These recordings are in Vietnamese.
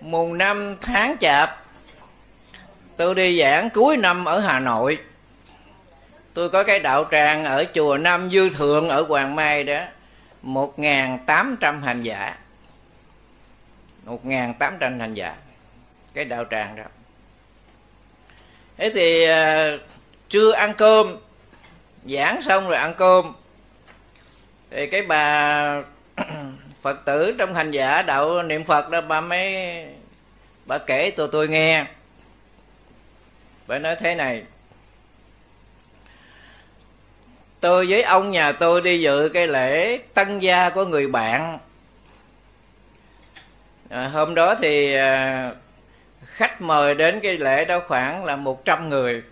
mùng năm tháng chạp, tôi đi giảng cuối năm ở hà nội. Tôi có cái đạo tràng ở chùa nam dư thượng ở hoàng mai đó, một ngàn tám trăm hành giả. Một ngàn tám trăm hành giả, cái đạo tràng đó. Thế thì à, trưa ăn cơm, giảng xong rồi ăn cơm. Thì cái bà phật tử trong hành giả đạo niệm phật đó bà mới bà kể tụi tôi nghe. Bà nói thế này tôi với ông nhà tôi đi dự cái lễ tân gia của người bạn. À, hôm đó thì à, khách mời đến cái lễ đó khoảng là một trăm người.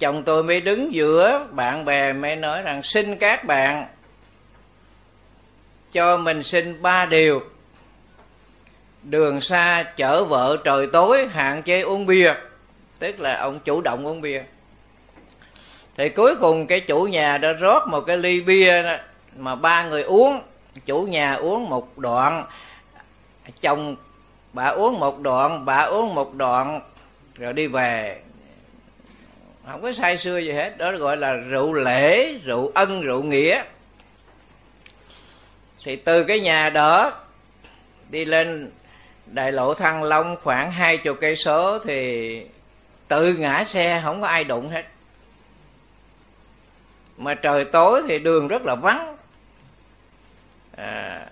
Chồng tôi mới đứng giữa bạn bè mới nói rằng xin các bạn cho mình xin ba điều. Đường xa chở vợ trời tối hạn chế uống bia tức là ông chủ động uống bia. Thì cuối cùng cái chủ nhà đã rót một cái ly bia đó, mà ba người uống. Chủ nhà uống một đoạn chồng bà uống một đoạn bà uống một đoạn rồi đi về. Không có say xưa gì hết đó gọi là rượu lễ rượu ân rượu nghĩa thì từ cái nhà đó đi lên đại lộ thăng long khoảng hai chục cây số thì tự ngã xe không có ai đụng hết. Mà trời tối thì đường rất là vắng. À,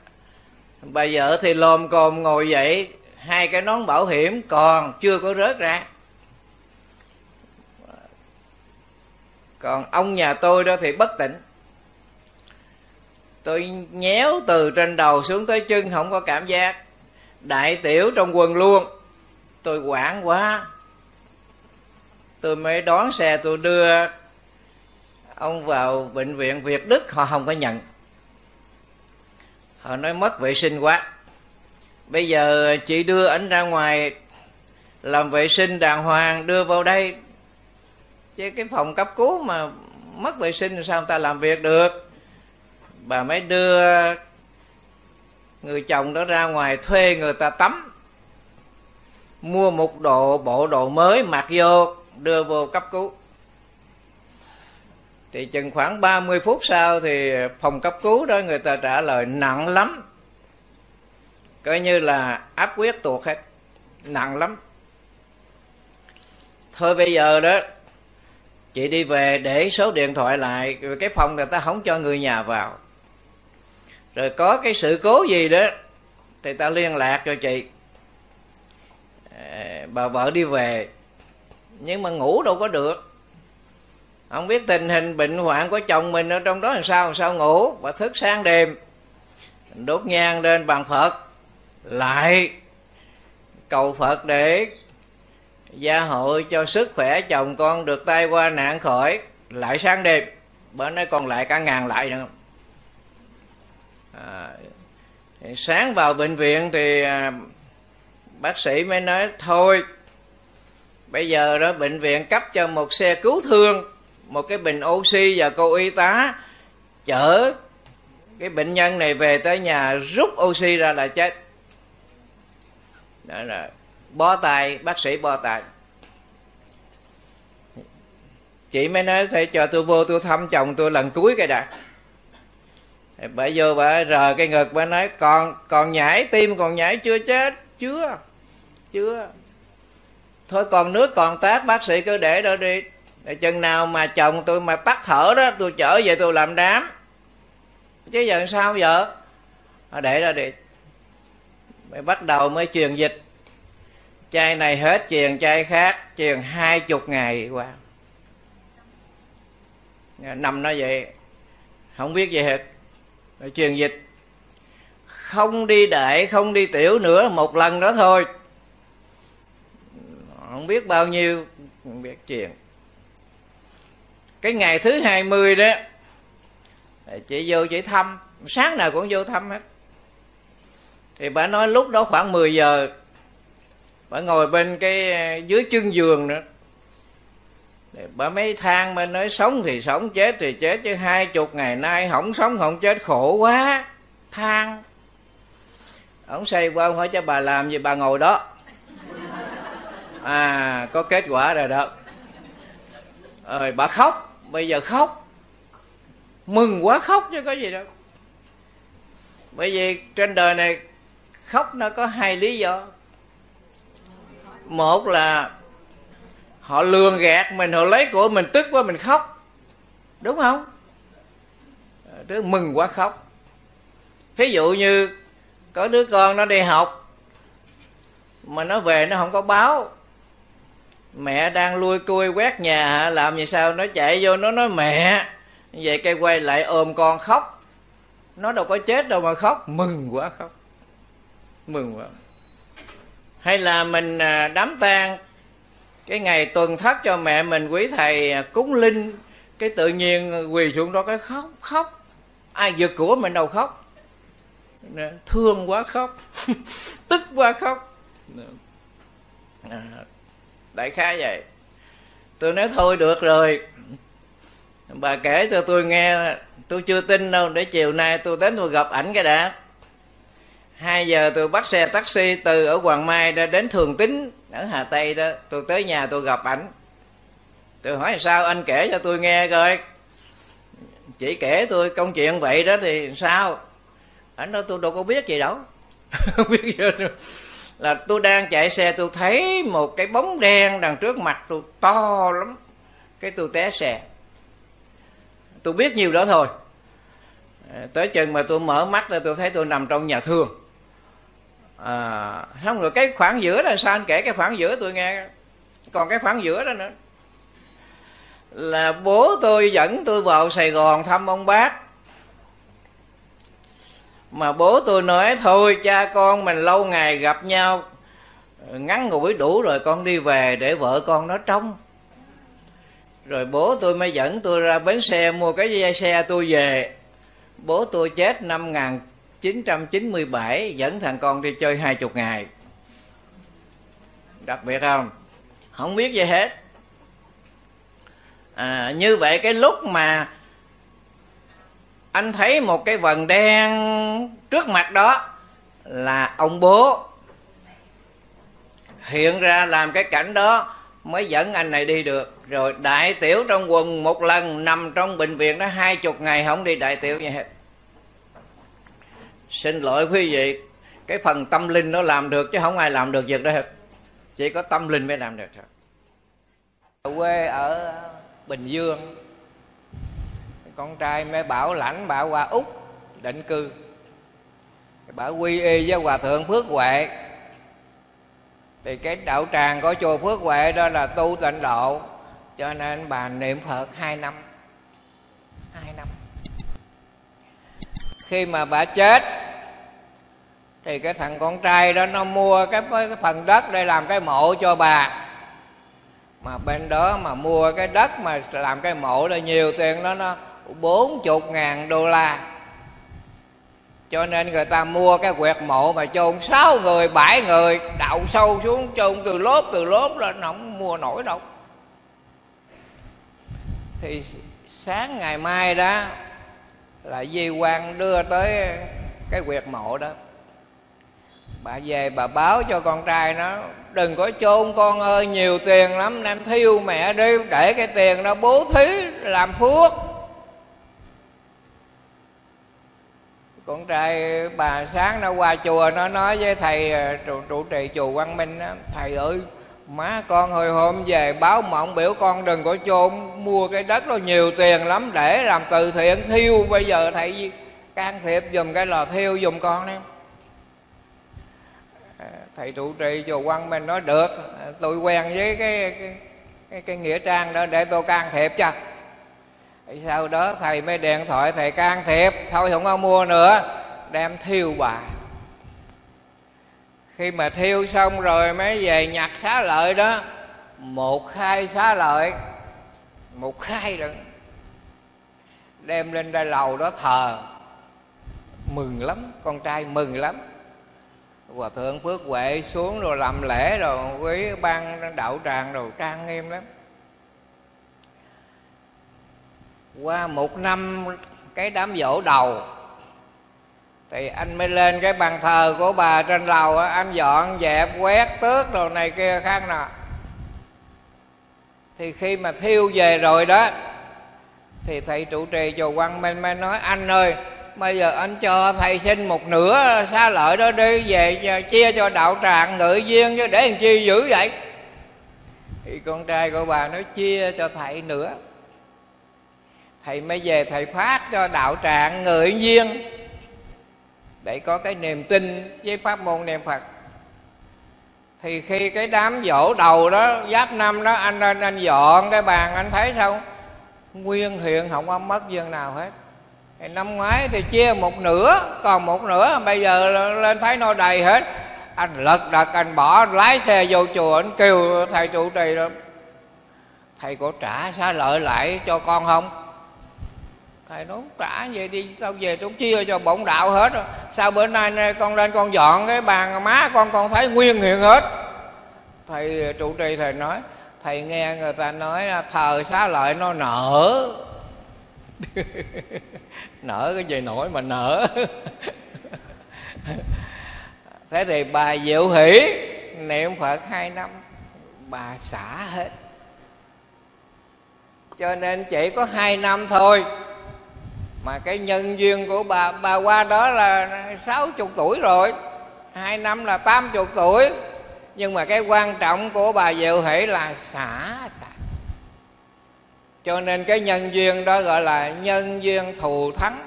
bà vợ thì lồm cồm ngồi dậy hai cái nón bảo hiểm còn chưa có rớt ra. Còn ông nhà tôi đó thì bất tỉnh tôi nhéo từ trên đầu xuống tới chân, không có cảm giác. Đại tiểu trong quần luôn. Tôi quản quá. Tôi mới đón xe tôi đưa ông vào bệnh viện việt đức, họ không có nhận. Họ nói mất vệ sinh quá. Bây giờ chị đưa ảnh ra ngoài làm vệ sinh đàng hoàng, đưa vào đây. Chứ cái phòng cấp cứu mà mất vệ sinh sao người ta làm việc được? Bà mới đưa người chồng đó ra ngoài thuê người ta tắm, mua một độ bộ đồ mới mặc vô, đưa vô cấp cứu. Thì chừng khoảng 30 phút sau thì phòng cấp cứu đó người ta trả lời nặng lắm. Coi như là áp quyết tuột hết, nặng lắm. Thôi bây giờ đó, chị đi về để số điện thoại lại cái phòng người ta không cho người nhà vào rồi có cái sự cố gì đó, thì ta liên lạc cho chị. Ờ, bà vợ đi về, nhưng mà ngủ đâu có được. Không biết tình hình bệnh hoạn của chồng mình ở trong đó làm sao làm sao ngủ. Bà thức sáng đêm, đốt nhang lên bàn phật. Lại, cầu phật để gia hội cho sức khỏe chồng con được tai qua nạn khỏi. Lại sáng đêm, bữa nay còn lại cả ngàn lại nữa à, sáng vào bệnh viện thì à, bác sĩ mới nói thôi bây giờ đó bệnh viện cấp cho một xe cứu thương một cái bình oxy và cô y tá chở cái bệnh nhân này về tới nhà rút oxy ra là chết. Đó là bó tay bác sĩ bó tay. Chị mới nói phải cho tôi vô tôi thăm chồng tôi lần cuối cái đã bà vô bà rờ cái ngực, bà nói, còn còn nhảy, tim còn nhảy chưa chết? Chưa chưa. Thôi còn nước, còn tát, bác sĩ cứ để đó đi. Để chừng nào mà chồng tôi mà tắt thở đó tôi trở về tôi làm đám. Chứ giờ sao vợ? Để ra đi. Mới bắt đầu mới truyền dịch. Chai này hết truyền chai khác truyền hai chục ngày qua. Nằm nó vậy, không biết gì hết rồi truyền dịch không đi đại không đi tiểu nữa, một lần đó thôi. Không biết bao nhiêu, không biết truyền cái ngày thứ hai mươi đó, chị vô chị thăm. Sáng nào cũng vô thăm hết. Thì bà nói lúc đó khoảng 10 giờ. Bà ngồi bên cái, dưới chân giường nữa ba bà mấy than mà nói sống thì sống, chết thì chết, chứ hai chục ngày nay không sống, không chết khổ quá. Than ông xây qua ông hỏi cho bà làm gì, bà ngồi đó. À có kết quả rồi đó. Rồi bà khóc, bây giờ khóc. Mừng quá khóc chứ có gì đâu. Bởi vì trên đời này khóc nó có hai lý do. Một là họ lường gạt mình, họ lấy của mình, tức quá mình khóc. Đúng không? Đứa mừng quá khóc. Ví dụ như có đứa con nó đi học, mà nó về nó không có báo. Mẹ đang lui cui quét nhà, làm gì sao? Nó chạy vô, nó nói, mẹ, vậy cây quay lại ôm con khóc. Nó đâu có chết đâu mà khóc. Mừng quá khóc. Mừng quá. Hay là mình à, đám tang cái ngày tuần thất cho mẹ mình quý thầy cúng linh cái tự nhiên quỳ xuống đó cái khóc khóc. Ai giật của mình đâu khóc. Thương quá khóc tức quá khóc. À, đại khái vậy. Tôi nói thôi được rồi. Bà kể cho tôi nghe tôi chưa tin đâu để chiều nay tôi đến tôi gặp ảnh cái đã hai giờ tôi bắt xe taxi từ ở hoàng mai ra đến thường tín, ở hà tây đó. Tôi tới nhà tôi gặp ảnh. Tôi hỏi sao, anh kể cho tôi nghe coi. Chỉ kể tôi công chuyện vậy đó thì sao? Ảnh nói tôi đâu có biết gì đâu. Không biết gì đâu. Là tôi đang chạy xe tôi thấy một cái bóng đen đằng trước mặt tôi to lắm. Cái tôi té xe. Tôi biết nhiều đó thôi. Ờ, tới chừng mà tôi mở mắt ra tôi thấy tôi nằm trong nhà thương à, không rồi cái khoảng giữa là sao anh kể? Cái khoảng giữa tôi nghe. Còn cái khoảng giữa đó nữa. Là bố tôi dẫn tôi vào sài gòn thăm ông bác. Mà bố tôi nói thôi cha con mình lâu ngày gặp nhau. Ngắn ngủi đủ rồi con đi về để vợ con nó trông rồi bố tôi mới dẫn tôi ra bến xe mua cái xe tôi về. Bố tôi chết năm 1997 dẫn thằng con đi chơi hai chục ngày. Đặc biệt không? Không biết gì hết. À, như vậy cái lúc mà anh thấy một cái vần đen trước mặt đó là ông bố. Hiện ra làm cái cảnh đó mới dẫn anh này đi được. Rồi đại tiểu trong quần một lần nằm trong bệnh viện đó hai chục ngày không đi đại tiểu gì hết xin lỗi quý vị, cái phần tâm linh nó làm được chứ không ai làm được việc đó hết. Chỉ có tâm linh mới làm được thôi. Quê ở bình dương, con trai mới bảo lãnh bà qua úc định cư. Bà quy y với hòa thượng phước huệ. Thì cái đạo tràng của chùa phước huệ đó là tu tịnh độ, cho nên bà niệm phật hai năm. Hai năm. Khi mà bà chết thì cái thằng con trai đó nó mua cái, cái phần đất để làm cái mộ cho bà. Mà bên đó mà mua cái đất mà làm cái mộ là nhiều tiền đó nó bốn chục ngàn đô la. Cho nên người ta mua cái quẹt mộ mà chôn sáu người bảy người đậu sâu xuống chôn từ lốp từ lốp lên không mua nổi đâu. Thì sáng ngày mai đó là di quan đưa tới cái quyệt mộ đó bà về bà báo cho con trai nó đừng có chôn con ơi nhiều tiền lắm em thiêu mẹ đi để cái tiền đó bố thí làm phước. Con trai bà sáng nó qua chùa nó nói với thầy à, trụ, trụ trì chùa quang minh đó, thầy ơi má con hồi hôm về báo mộng biểu con đừng có chôn mua cái đất đó nhiều tiền lắm để làm từ thiện thiêu. Bây giờ thầy can thiệp dùm cái lò thiêu dùm con đấy thầy trụ trì chùa quang minh nói được tôi quen với cái cái, cái, cái nghĩa trang đó để tôi can thiệp cho. Sau đó thầy mới điện thoại thầy can thiệp thôi không có mua nữa. Đem thiêu bà. Khi mà thiêu xong rồi mới về nhặt xá lợi đó một khai xá lợi một khai rồi đem lên đây lầu đó thờ. Mừng lắm con trai mừng lắm hòa thượng phước huệ xuống rồi làm lễ rồi, quý ban đạo tràng rồi, trang nghiêm lắm. Qua một năm, cái đám dỗ đầu, thì anh mới lên cái bàn thờ của bà trên lầu anh dọn dẹp, quét tước đồ này kia khác nọ. Thì khi mà thiêu về rồi đó, thì thầy trụ trì chùa quang minh mới nói, anh ơi bây giờ anh cho thầy xin một nửa xá lợi đó đi về chia cho đạo tràng ngự duyên chứ để làm chi dữ vậy? Thì con trai của bà nói chia cho thầy nữa thầy mới về thầy phát cho đạo tràng người duyên. Để có cái niềm tin với pháp môn niệm phật. Thì khi cái đám dỗ đầu đó, giáp năm đó, anh anh anh dọn cái bàn, anh thấy sao? Nguyên hiện không có mất dân nào hết thì năm ngoái thì chia một nửa, còn một nửa, bây giờ lên thấy nó đầy hết. Anh lật đật, anh bỏ, anh lái xe vô chùa, anh kêu thầy trụ trì đó thầy có trả xá lợi lại cho con không? Thầy nói trả về đi, sao về tôi chia cho bổn đạo hết rồi. Sao bữa nay con lên con dọn cái bàn má con con thấy nguyên hiện hết. Thầy trụ trì, thầy nói, thầy nghe người ta nói là thờ xá lợi nó nở. nở cái gì nổi mà nở. Thế thì bà diệu hỷ, niệm phật hai năm, bà xả hết. Cho nên chỉ có hai năm thôi, mà cái nhân duyên của bà bà qua đó là sáu chục tuổi rồi. Hai năm là tám chục tuổi. Nhưng mà cái quan trọng của bà diệu hỷ là xả xả cho nên cái nhân duyên đó gọi là nhân duyên thù thắng.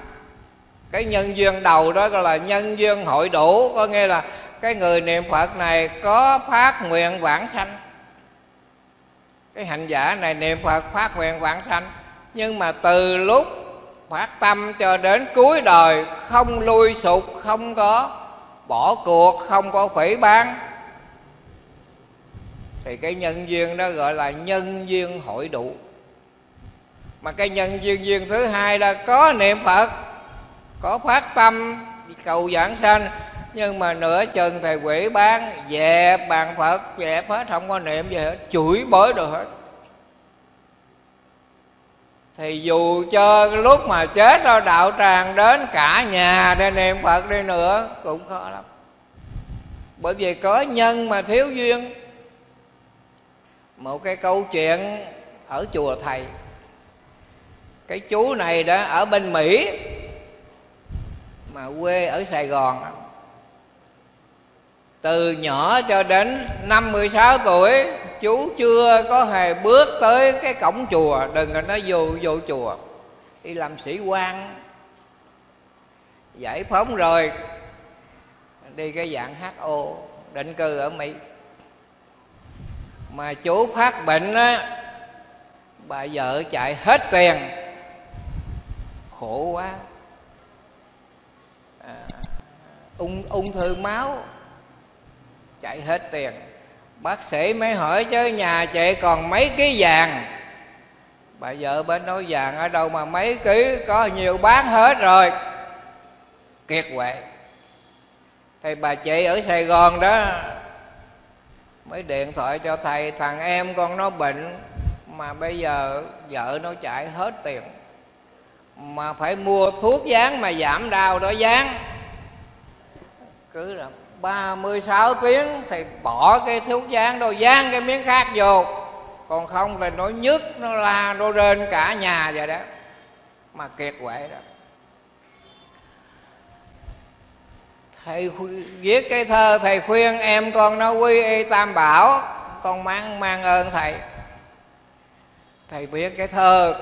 Cái nhân duyên đầu đó gọi là nhân duyên hội đủ. Có nghĩa là cái người niệm phật này có phát nguyện vãng sanh. Cái hành giả này niệm phật phát nguyện vãng sanh. Nhưng mà từ lúc phát tâm cho đến cuối đời không lui sụp, không có bỏ cuộc, không có phỉ bán thì cái nhân duyên đó gọi là nhân duyên hội đủ mà cái nhân duyên duyên thứ hai là có niệm phật, có phát tâm cầu giảng sanh. Nhưng mà nửa chừng thầy quỷ bán dẹp bàn phật dẹp hết không có niệm gì hết, chửi bới được hết. Thì dù cho lúc mà chết rồi đạo tràng đến cả nhà để niệm phật đi nữa, cũng khó lắm. Bởi vì có nhân mà thiếu duyên. Một cái câu chuyện ở chùa thầy cái chú này đó ở bên mỹ, mà quê ở sài gòn. Từ nhỏ cho đến năm mười sáu tuổi, chú chưa có hề bước tới cái cổng chùa. Đừng có nói vô vô chùa. Đi làm sĩ quan. Giải phóng rồi, đi cái dạng HO định cư ở Mỹ. Mà chú phát bệnh á, bà vợ chạy hết tiền khổ quá. À, ung ung thư máu chạy hết tiền. Bác sĩ mới hỏi chứ nhà chị còn mấy ký vàng? Bà vợ bên nói vàng ở đâu mà mấy ký có nhiều bán hết rồi. Kiệt quệ thì bà chị ở sài gòn đó mới điện thoại cho thầy thằng em con nó bệnh mà bây giờ vợ nó chạy hết tiền mà phải mua thuốc dán mà giảm đau đó dán cứ là 36 tiếng thì bỏ cái thuốc dán đâu dán cái miếng khác vô. Còn không là nó nhức, nó la, nó rên cả nhà vậy đó. Mà kiệt quệ đó. Thầy viết cái thơ thầy khuyên em con nó quy y tam bảo, con mang mang ơn thầy. Thầy viết cái thơ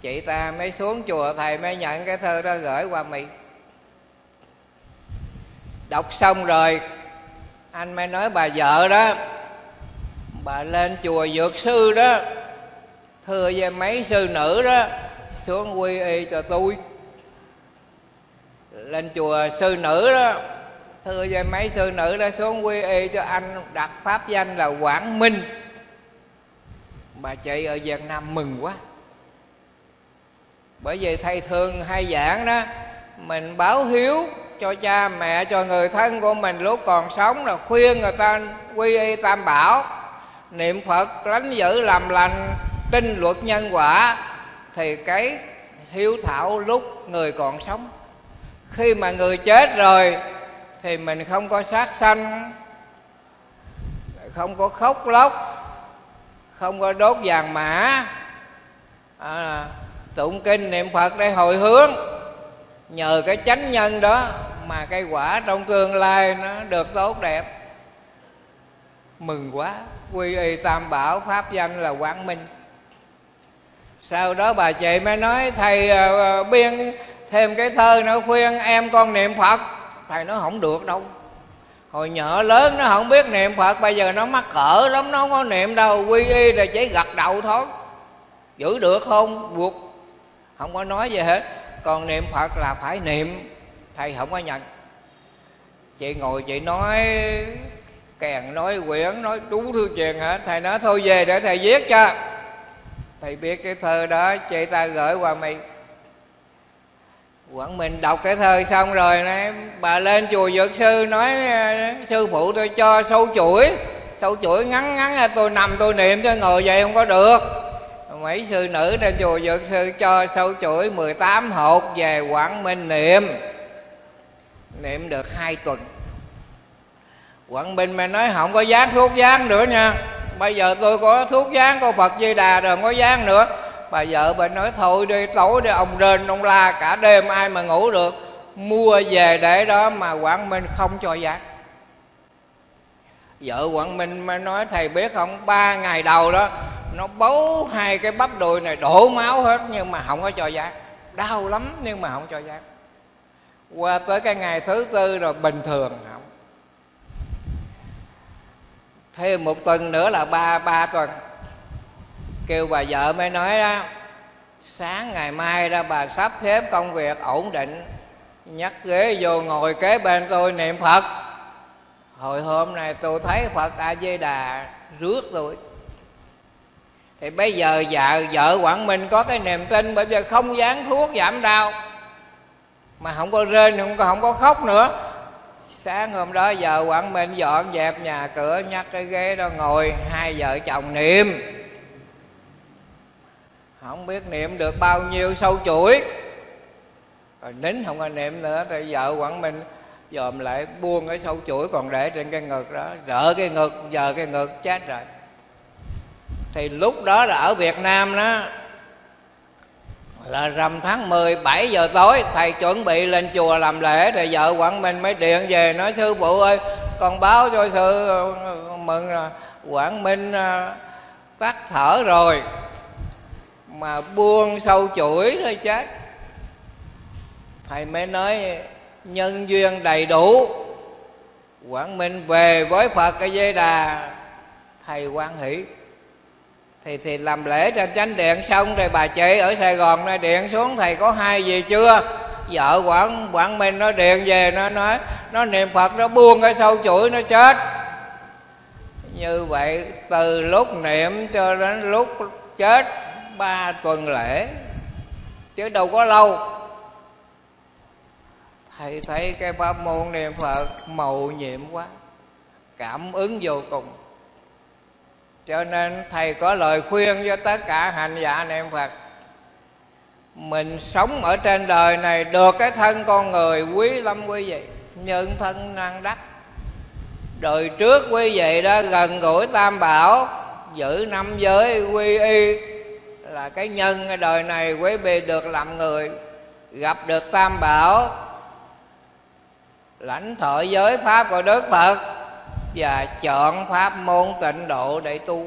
chị ta mới xuống chùa, thầy mới nhận cái thơ đó gửi qua mỹ. Đọc xong rồi, anh mới nói bà vợ đó, bà lên chùa dược sư đó, thưa với mấy sư nữ đó, xuống quy y cho tôi. Lên chùa sư nữ đó, thưa với mấy sư nữ đó, xuống quy y cho anh đặt pháp danh là quảng minh. Bà chị ở việt nam mừng quá bởi vì thầy thường hay giảng đó mình báo hiếu cho cha mẹ cho người thân của mình lúc còn sống là khuyên người ta quy y tam bảo. Niệm phật lánh giữ làm lành tin luật nhân quả thì cái hiếu thảo lúc người còn sống. Khi mà người chết rồi thì mình không có sát sanh không có khóc lóc không có đốt vàng mã. À, tụng kinh niệm phật để hồi hướng. Nhờ cái chánh nhân đó mà cái quả trong tương lai nó được tốt đẹp. Mừng quá quy y tam bảo pháp danh là quang minh. Sau đó bà chị mới nói thầy uh, biên thêm cái thơ nữa khuyên em con niệm phật. Thầy nó không được đâu. Hồi nhỏ lớn nó không biết niệm phật bây giờ nó mắc cỡ lắm nó không có niệm đâu. Quy y là chỉ gật đầu thôi. Giữ được không? Buộc không có nói gì hết. Còn niệm phật là phải niệm. Thầy không có nhận. Chị ngồi chị nói kèn nói quyển nói đủ thư chuyện hả? Thầy nói thôi về để thầy viết cho. Thầy biết cái thơ đó chị ta gửi qua mày quảng mình đọc cái thơ xong rồi nói, bà lên chùa dược sư nói sư phụ tôi cho sâu chuỗi sâu chuỗi ngắn ngắn tôi nằm tôi niệm cho ngồi vậy không có được mấy sư nữ ra chùa dược sư cho sâu chuỗi 18 hột về quảng minh niệm. Niệm được hai tuần. Quảng bình mà nói, không có dán thuốc dán nữa nha. Bây giờ tôi có thuốc dán, có phật di đà rồi không có dán nữa. Bà vợ bà nói, thôi đi, tối đi, ông rên, ông la, cả đêm ai mà ngủ được, mua về để đó mà quảng minh không cho dán. Vợ quảng minh mà nói, thầy biết không, ba ngày đầu đó nó bấu hai cái bắp đùi này, đổ máu hết, nhưng mà không có cho giác. Đau lắm, nhưng mà không cho giác. Qua tới cái ngày thứ tư rồi, bình thường không? Thêm một tuần nữa là ba ba tuần. Kêu bà vợ mới nói đó, sáng ngày mai ra bà sắp xếp công việc ổn định nhắc ghế vô ngồi kế bên tôi niệm phật. Hồi hôm nay tôi thấy phật a di đà rước tôi thì bây giờ vợ vợ quảng minh có cái niềm tin bởi vì không dán thuốc giảm đau. Mà không có rên, không có không có khóc nữa. Sáng hôm đó vợ quảng minh dọn dẹp nhà cửa, nhắc cái ghế đó ngồi, hai vợ chồng niệm. Không biết niệm được bao nhiêu sâu chuỗi. Rồi nín không có niệm nữa thì vợ quảng minh dòm lại buông cái sâu chuỗi còn để trên cái ngực đó. Rỡ cái ngực, giờ cái ngực chết rồi thì lúc đó là ở việt nam đó, là rằm tháng 10 7 giờ tối, thầy chuẩn bị lên chùa làm lễ thì vợ quảng minh mới điện về, nói sư phụ ơi, con báo cho sư mừng là quảng minh à, phát thở rồi, mà buông sâu chuỗi thôi chết. Thầy mới nói, nhân duyên đầy đủ, quảng minh về với phật cái dây đà. Thầy quan hỷ thì thì làm lễ trên chánh điện xong rồi bà chị ở sài gòn nó điện xuống, thầy có hai gì chưa? Vợ quảng quảng minh nó điện về. Nó nói, nó niệm phật, nó buông cái sâu chuỗi, nó chết. Như vậy, từ lúc niệm cho đến lúc chết, ba tuần lễ. Chứ đâu có lâu. Thầy thấy cái pháp môn niệm phật màu nhiệm quá. Cảm ứng vô cùng cho nên thầy có lời khuyên cho tất cả hành giả niệm phật. Mình sống ở trên đời này được cái thân con người quý lắm quý vị, nhân thân năng đắc. Đời trước quý vị đó gần gũi tam bảo, giữ năm giới quy y, là cái nhân ở đời này quý vị được làm người, gặp được tam bảo, lãnh thọ giới pháp của đức phật và chọn pháp môn tịnh độ để tu.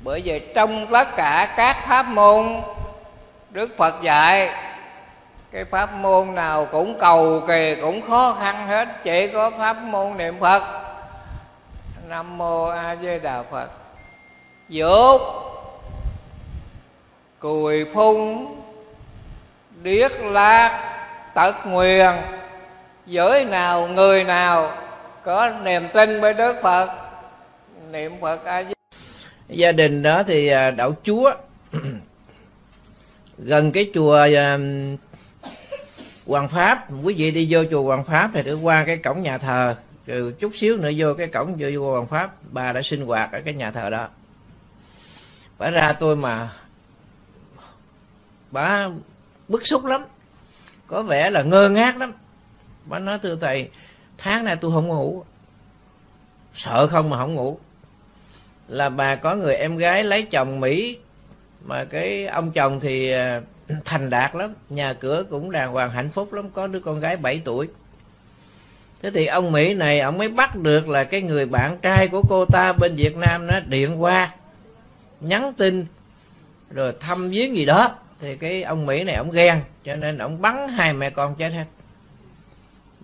Bởi vì trong tất cả các pháp môn, đức phật dạy, cái pháp môn nào cũng cầu kỳ, cũng khó khăn hết, chỉ có pháp môn niệm phật. Nam mô a di đà phật. Dốt, cùi phun điếc lạc tật nguyền giới nào, người nào có niềm tin với đức phật? Niệm phật a di gia đình đó thì à, đạo chúa. Gần cái chùa à, Hoàng Pháp. Quý vị đi vô chùa Hoàng Pháp thì được qua cái cổng nhà thờ. Rồi chút xíu nữa vô cái cổng vô chùa Hoàng Pháp, bà đã sinh hoạt ở cái nhà thờ đó. Bà ra tôi mà bà bức xúc lắm. Có vẻ là ngơ ngác lắm bà nói thưa thầy tháng nay tôi không ngủ. Sợ không mà không ngủ. Là bà có người em gái lấy chồng mỹ, mà cái ông chồng thì à, thành đạt lắm. Nhà cửa cũng đàng hoàng hạnh phúc lắm, có đứa con gái 7 tuổi. Thế thì ông mỹ này, ông mới bắt được là cái người bạn trai của cô ta bên việt nam nó điện qua nhắn tin, rồi thăm viếng gì đó. Thì cái ông mỹ này, ông ghen, cho nên ông bắn hai mẹ con chết hết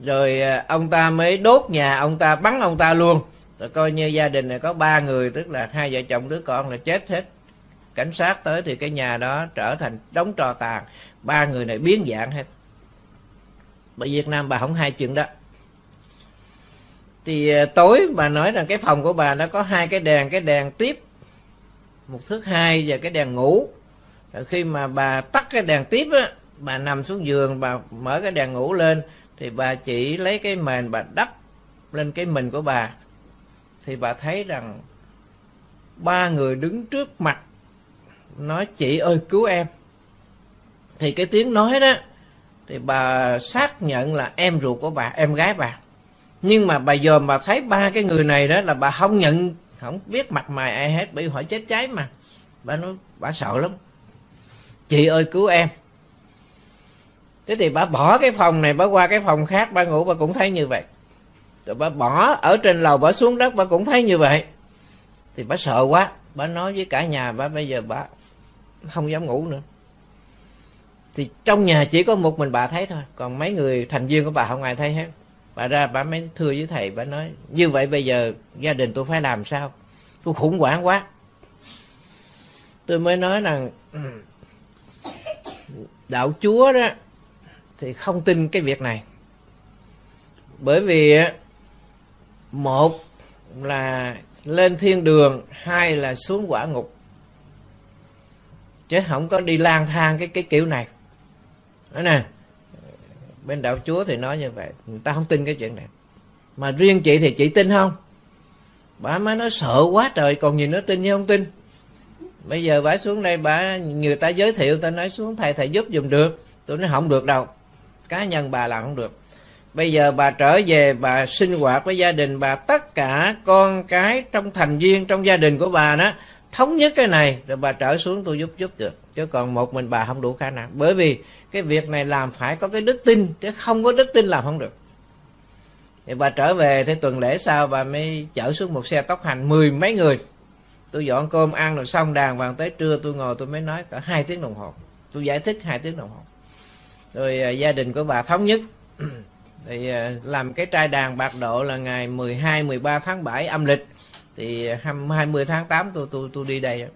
rồi à, ông ta mới đốt nhà, ông ta bắn ông ta luôn. Rồi coi như gia đình này có ba người, tức là hai vợ chồng đứa con là chết hết. Cảnh sát tới thì cái nhà đó trở thành đống trò tàn. Ba người này biến dạng hết. Bởi Việt Nam bà không hai chuyện đó. Thì à, tối bà nói rằng cái phòng của bà nó có hai cái đèn cái đèn tiếp, một thước hai và cái đèn ngủ. Rồi khi mà bà tắt cái đèn tiếp á, bà nằm xuống giường, bà mở cái đèn ngủ lên thì bà chỉ lấy cái mền bà đắp lên cái mình của bà. Thì bà thấy rằng ba người đứng trước mặt, nói, chị ơi, cứu em. Thì cái tiếng nói đó, thì bà xác nhận là em ruột của bà, em gái bà. Nhưng mà bà dòm bà thấy ba cái người này đó là bà không nhận, không biết mặt mày ai hết, bị hỏi chết cháy mà. Bà nói, bà sợ lắm. Chị ơi, cứu em thế thì bà bỏ cái phòng này, bà qua cái phòng khác, bà ngủ, bà cũng thấy như vậy. Rồi bà bỏ ở trên lầu, bà xuống đất, bà cũng thấy như vậy. Thì bà sợ quá, bà nói với cả nhà bà, bây giờ bà không dám ngủ nữa. Thì trong nhà chỉ có một mình bà thấy thôi, còn mấy người thành viên của bà không ai thấy hết. Bà ra bà mới thưa với thầy, bà nói, như vậy bây giờ gia đình tôi phải làm sao? Tôi khủng hoảng quá. Tôi mới nói rằng, đạo chúa đó thì không tin cái việc này. Bởi vì một là lên thiên đường, hai là xuống quả ngục. Chứ không có đi lang thang cái cái kiểu này. Đó nè. Bên đạo chúa thì nói như vậy, người ta không tin cái chuyện này. Mà riêng chị thì chị tin không? Bà má nói sợ quá trời, còn nhìn nó tin như không tin. Bây giờ bà xuống đây, bà, người ta giới thiệu ta nói xuống, thầy thầy giúp dùm được. Tôi nói không được đâu cá nhân bà làm không được. Bây giờ bà trở về, bà sinh hoạt với gia đình bà, tất cả con cái trong thành viên trong gia đình của bà đó, thống nhất cái này, rồi bà trở xuống tôi giúp giúp được. Chứ còn một mình bà không đủ khả năng. Bởi vì cái việc này làm phải có cái đức tin, chứ không có đức tin làm không được. Thì bà trở về thế tuần lễ sau bà mới chở xuống một xe tốc hành, mười mấy người. Tôi dọn cơm ăn rồi xong, đàng hoàng tới trưa tôi ngồi tôi mới nói cả hai tiếng đồng hồ. Tôi giải thích hai tiếng đồng hồ rồi à, gia đình của bà thống nhất. Thì à, làm cái trai đàn bạc độ là ngày 12 13 tháng 7 âm lịch. Thì à, 20 tháng 8 tôi tôi tôi đi đây.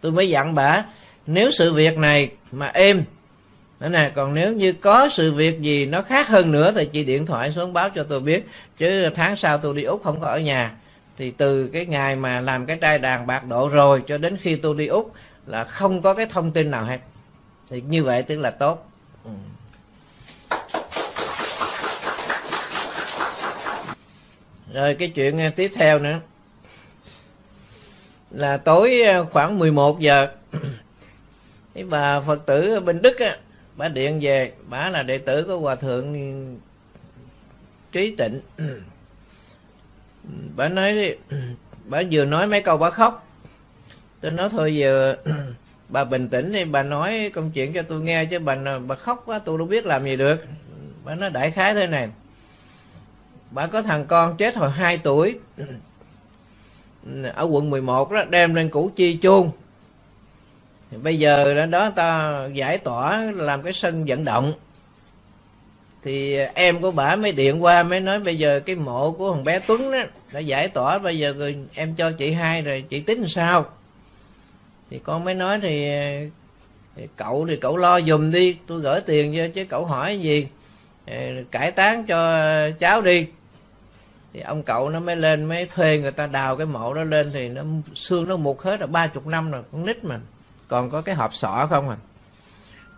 Tôi mới dặn bà, nếu sự việc này mà êm, đó nè, còn nếu như có sự việc gì nó khác hơn nữa thì chị điện thoại xuống báo cho tôi biết. Chứ tháng sau tôi đi úc không có ở nhà. Thì từ cái ngày mà làm cái trai đàn bạc độ rồi cho đến khi tôi đi úc là không có cái thông tin nào hết. Thì như vậy tức là tốt. Ừ. rồi cái chuyện à, tiếp theo nữa. Là tối à, khoảng 11 giờ, cái bà phật tử bên đức á, bà điện về, bà là đệ tử của hòa thượng trí tịnh. Bà nói đi, bà vừa nói mấy câu bà khóc. Tôi nói thôi giờ, bà bình tĩnh đi, bà nói công chuyện cho tôi nghe chứ bà bà khóc quá tôi đâu biết làm gì được. Bà nói đại khái thế này bà có thằng con chết hồi 2 tuổi. Ở quận 11 đó đem lên củ chi chôn bây giờ đó, đó ta giải tỏa làm cái sân vận động. Thì em của bà mới điện qua mới nói bây giờ cái mộ của thằng bé tuấn đó đã giải tỏa bây giờ rồi em cho chị hai rồi chị tính sao? Thì con mới nói thì, thì cậu thì cậu lo dùm đi tôi gửi tiền cho chứ cậu hỏi gì. Ờ, cải tán cho cháu đi thì ông cậu nó mới lên mới thuê người ta đào cái mộ đó lên thì nó xương nó mục hết rồi ba chục năm rồi con nít mà. Còn có cái hộp sọ không à?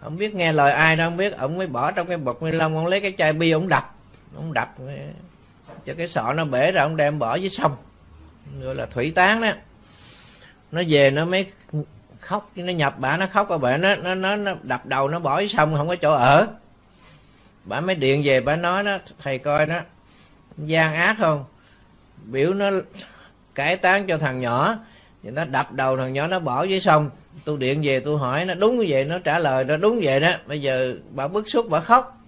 Ông biết nghe lời ai đâu không biết. Ông mới bỏ trong cái bọc ni lông ông lấy cái chai bia ông đập. Ông đập cho cái sọ nó bể ra ông đem bỏ dưới sông. Gọi là thủy tán đó. Nó về nó mới khóc nó nhập bà nó khóc. Ở bể nó nó nó, nó đập đầu nó bỏ dưới sông không có chỗ ở. Bà mới điện về bà nói đó thầy coi đó gian ác không? Biểu nó cải tán cho thằng nhỏ, thì nó đập đầu thằng nhỏ, nó bỏ dưới sông. Tôi điện về, tôi hỏi, nó đúng như vậy, nó trả lời, nó đúng vậy đó. Bây giờ bà bức xúc, bà khóc.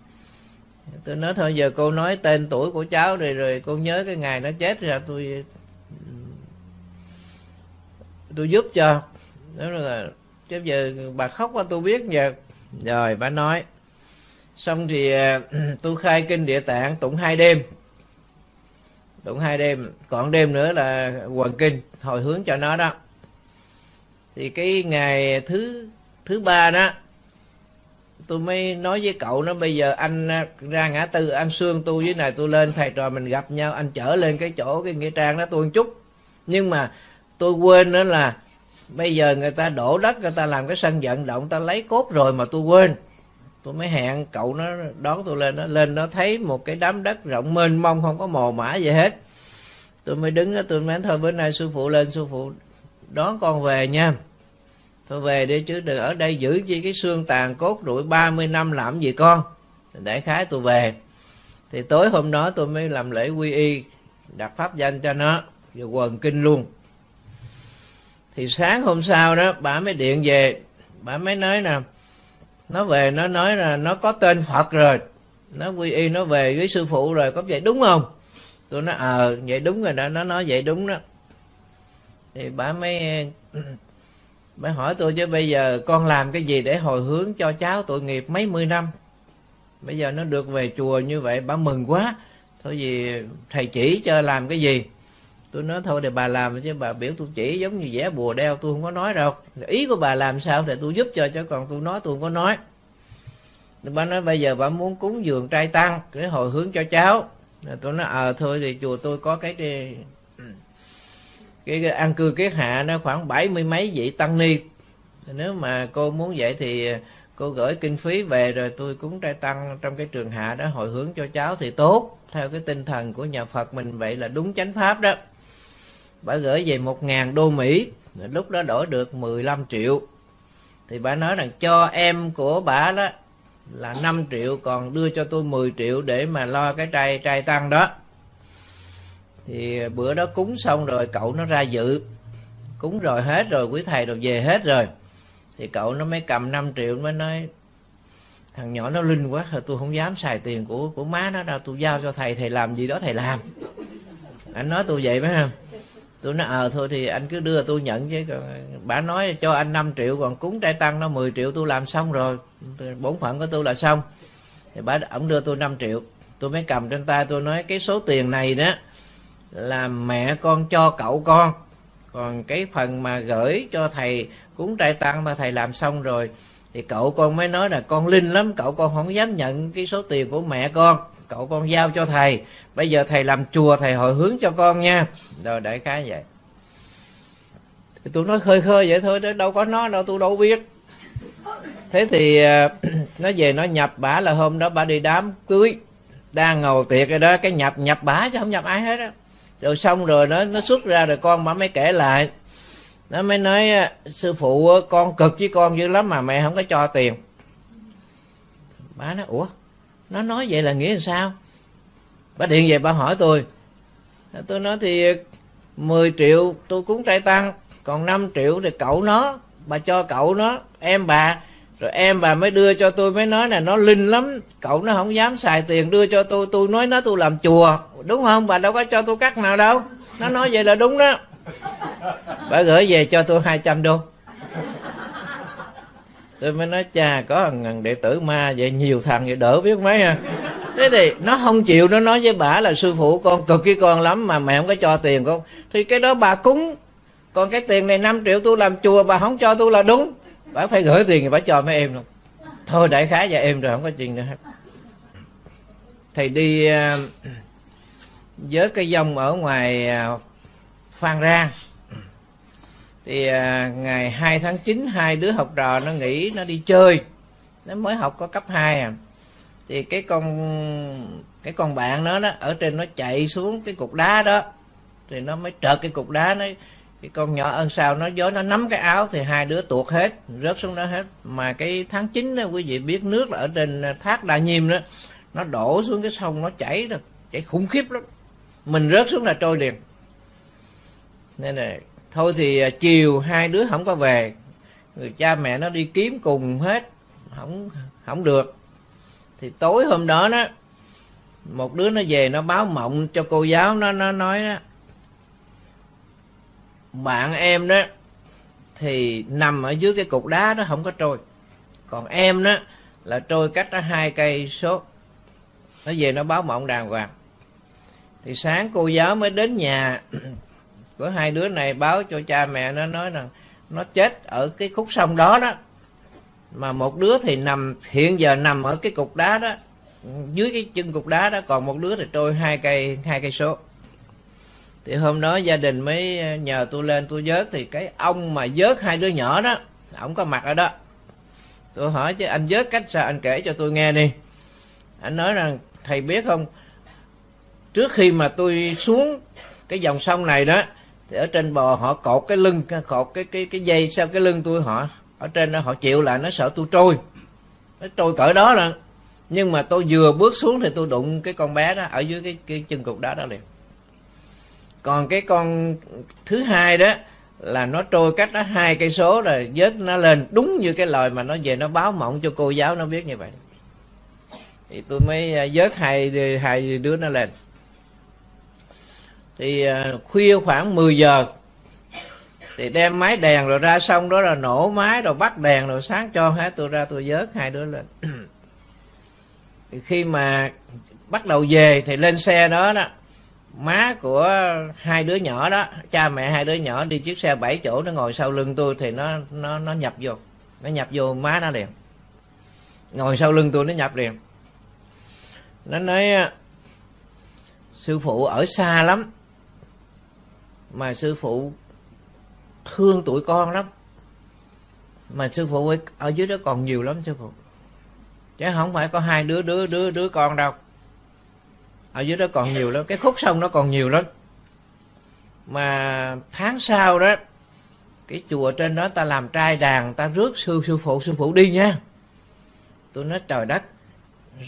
Tôi nói thôi, giờ cô nói tên tuổi của cháu rồi rồi cô nhớ cái ngày nó chết ra, tôi tôi giúp cho. Đó là, chứ giờ bà khóc qua tôi biết giờ rồi bà nói, xong thì à, tôi khai kinh địa tạng tụng hai đêm tụng hai đêm. Còn đêm nữa là hoàng kinh, hồi hướng cho nó đó. Thì cái ngày thứ thứ ba đó, tôi mới nói với cậu nó, bây giờ anh à, ra ngã tư ăn xương tôi với này tôi lên, thầy trò mình gặp nhau, anh chở lên cái chỗ, cái nghĩa trang đó tôi một chút. Nhưng mà tôi quên nữa là bây giờ người ta đổ đất, người ta làm cái sân vận động ta lấy cốt rồi mà tôi quên tôi mới hẹn cậu nó, đón tôi lên nó lên nó thấy một cái đám đất rộng mênh mông, không có mồ mã gì hết. Tôi mới đứng đó, tôi nói, thôi, bữa nay sư phụ lên, sư phụ đón con về nha. Thôi, về đi, chứ đừng ở đây giữ chi cái xương tàn cốt rụi 30 năm làm gì con. Để khái tôi về. Thì tối hôm đó tôi mới làm lễ quy y, đặt pháp danh cho nó rồi quần kinh luôn. Thì sáng hôm sau đó, bà mới điện về. Bà mới nói nè nó về nó nói là nó có tên phật rồi. Nó quy y nó về với sư phụ rồi có vậy đúng không? Tôi nói ờ à, vậy đúng rồi đó nó nói vậy đúng đó. Thì bà mới bà hỏi tôi chứ bây giờ con làm cái gì để hồi hướng cho cháu tội nghiệp mấy mươi năm? Bây giờ nó được về chùa như vậy bà mừng quá. Thôi gì thầy chỉ cho làm cái gì? Tôi nói thôi thì bà làm chứ bà biểu tôi chỉ giống như vẽ bùa đeo tôi không có nói đâu. Ý của bà làm sao thì tôi giúp cho chứ còn tôi nói tôi không có nói. Bà nói bây giờ bà muốn cúng dường trai tăng để hồi hướng cho cháu. Tôi nói ờ à, thôi thì chùa tôi có cái cái, cái, cái ăn cư kiết hạ nó khoảng bảy mươi mấy vị tăng ni. Nếu mà cô muốn vậy thì cô gửi kinh phí về rồi tôi cúng trai tăng trong cái trường hạ đó hồi hướng cho cháu thì tốt. Theo cái tinh thần của nhà Phật mình vậy là đúng chánh pháp đó bà gửi về một ngàn đô Mỹ. Lúc đó đổi được 15 triệu. Thì bà nói rằng, cho em của bà đó là 5 triệu, còn đưa cho tôi 10 triệu để mà lo cái trai trai tăng đó. Thì bữa đó cúng xong rồi, cậu nó ra dự. Cúng rồi hết rồi, quý thầy rồi về hết rồi. Thì cậu nó mới cầm 5 triệu mới nói, thằng nhỏ nó linh quá rồi tôi không dám xài tiền của của má nó đâu, tôi giao cho thầy thầy làm gì đó thầy làm. Anh nói tôi vậy phải không? Tôi nói ờ à, thôi thì anh cứ đưa tôi nhận chứ còn bà nói cho anh 5 triệu còn cúng trai tăng nó 10 triệu tôi làm xong rồi. Bổn phận của tôi là xong. Thì bà ổng đưa tôi 5 triệu. Tôi mới cầm trên tay tôi nói cái số tiền này đó là mẹ con cho cậu con. Còn cái phần mà gửi cho thầy cúng trai tăng mà thầy làm xong rồi thì cậu con mới nói là con linh lắm cậu con không dám nhận cái số tiền của mẹ con cậu con giao cho thầy. Bây giờ thầy làm chùa, thầy hồi hướng cho con nha. Rồi, đại khái vậy. Thì tôi nói khơi khơi vậy thôi, đó, đâu có nó đâu tôi đâu biết. Thế thì à, nó về nó nhập bả là hôm đó bả đi đám cưới. Đang ngồi tiệc rồi đó, cái nhập nhập bả chứ không nhập ai hết á. Rồi xong rồi nó nó xuất ra rồi con bả mới kể lại. Nó mới nói à, sư phụ à, con cực với con dữ lắm mà mẹ không có cho tiền. Bả nói, ủa nó nói vậy là nghĩa là sao? Bà điện về bà hỏi tôi. Tôi nói thì 10 triệu tôi cúng trai tăng, còn 5 triệu thì cậu nó, bà cho cậu nó, em bà. Rồi em bà mới đưa cho tôi, mới nói là nó linh lắm. Cậu nó không dám xài tiền đưa cho tôi tôi nói nó tôi làm chùa. Đúng không? Bà đâu có cho tôi cắt nào đâu. Nó nói vậy là đúng đó. Bà gửi về cho tôi 200 đô tôi mới nói, cha, có thằng đệ tử ma vậy, nhiều thằng vậy, đỡ biết mấy ha thế thì nó không chịu, nó nói với bà là, sư phụ, con cực với con lắm mà mẹ không có cho tiền con. Thì cái đó bà cúng. Còn cái tiền này 5 triệu tôi làm chùa, bà không cho tôi là đúng. Bà phải gửi tiền thì bà cho mấy em luôn. Thôi, đại khái và em rồi không có chuyện nữa hết. Thầy đi à, với cái dông ở ngoài à, phan rang thì à, ngày 2 tháng 9 hai đứa học trò nó nghỉ nó đi chơi. Nó mới học có cấp 2 à. Thì cái con cái con bạn nó đó ở trên nó chạy xuống cái cục đá đó. Thì nó mới trợt cái cục đá nó cái con nhỏ ơn sao nó gió nó nắm cái áo thì hai đứa tuột hết rớt xuống đó hết. Mà cái tháng 9 đó quý vị biết nước là ở trên à, thác đa nhiêm đó nó đổ xuống cái sông nó chảy được chảy khủng khiếp lắm. Mình rớt xuống là trôi liền. Nên là thôi thì à, chiều hai đứa không có về, người cha mẹ nó đi kiếm cùng hết, không không được. Thì tối hôm đó đó, một đứa nó về nó báo mộng cho cô giáo, nó nó nói đó, bạn em đó thì nằm ở dưới cái cục đá đó không có trôi, còn em đó là trôi cách đó hai cây số. Nó về nó báo mộng đàng hoàng. Thì sáng cô giáo mới đến nhà của hai đứa này báo cho cha mẹ nó, nói rằng nó chết ở cái khúc sông đó đó. Mà một đứa thì nằm, hiện giờ nằm ở cái cục đá đó. Dưới cái chân cục đá đó, còn một đứa thì trôi hai cây hai cây số. Thì hôm đó gia đình mới ờ, nhờ tôi lên tôi vớt, thì cái ông mà vớt hai đứa nhỏ đó ổng có mặt ở đó. Tôi hỏi chứ anh vớt cách sao, anh kể cho tôi nghe đi. Anh nói rằng, thầy biết không, trước khi mà tôi xuống cái dòng sông này đó thì ở trên bò họ cột cái lưng cột cái cái cái dây sau cái lưng tôi họ ở trên đó họ chịu lại nó sợ tôi trôi. Nó trôi cỡ đó là nhưng mà tôi vừa bước xuống thì tôi đụng cái con bé đó ở dưới cái, cái chân cục đá đó liền. Còn cái con thứ hai đó là nó trôi cách đó hai cây số rồi vớt nó lên. Đúng như cái lời mà nó về nó báo mộng cho cô giáo nó biết như vậy. Thì tôi mới à, vớt hai hai đứa nó lên thì à, khuya khoảng 10 giờ thì đem máy đèn rồi ra xong đó là nổ máy rồi bắt đèn rồi sáng cho hết tôi ra tôi vớt hai đứa lên. Thì khi mà bắt đầu về thì lên xe đó đó, má của hai đứa nhỏ đó, cha mẹ hai đứa nhỏ đi chiếc xe bảy chỗ, nó ngồi sau lưng tôi thì nó nó nó nhập vô, nó nhập vô má nó liền. Ngồi sau lưng tôi nó nhập liền. Nó nói, sư phụ, ở xa lắm mà sư phụ thương tụi con lắm. Mà sư phụ ơi ở dưới đó còn nhiều lắm sư phụ. Chứ không phải có hai đứa đứa đứa đứa con đâu. Ở dưới đó còn nhiều lắm. Cái khúc sông nó còn nhiều lắm. Mà tháng sau đó, cái chùa trên đó ta làm trai đàn, ta rước sư sư phụ sư phụ đi nha. Tôi nói trời đất,